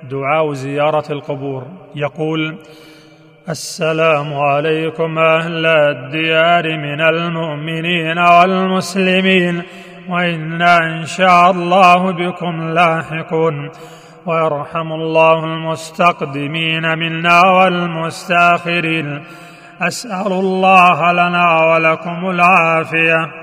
دعاء زيارة القبور. يقول السلام عليكم أهل الديار من المؤمنين والمسلمين وإنا إن شاء الله بكم لاحقون ويرحم الله المستقدمين منا والمستأخرين. أسأل الله لنا ولكم العافية.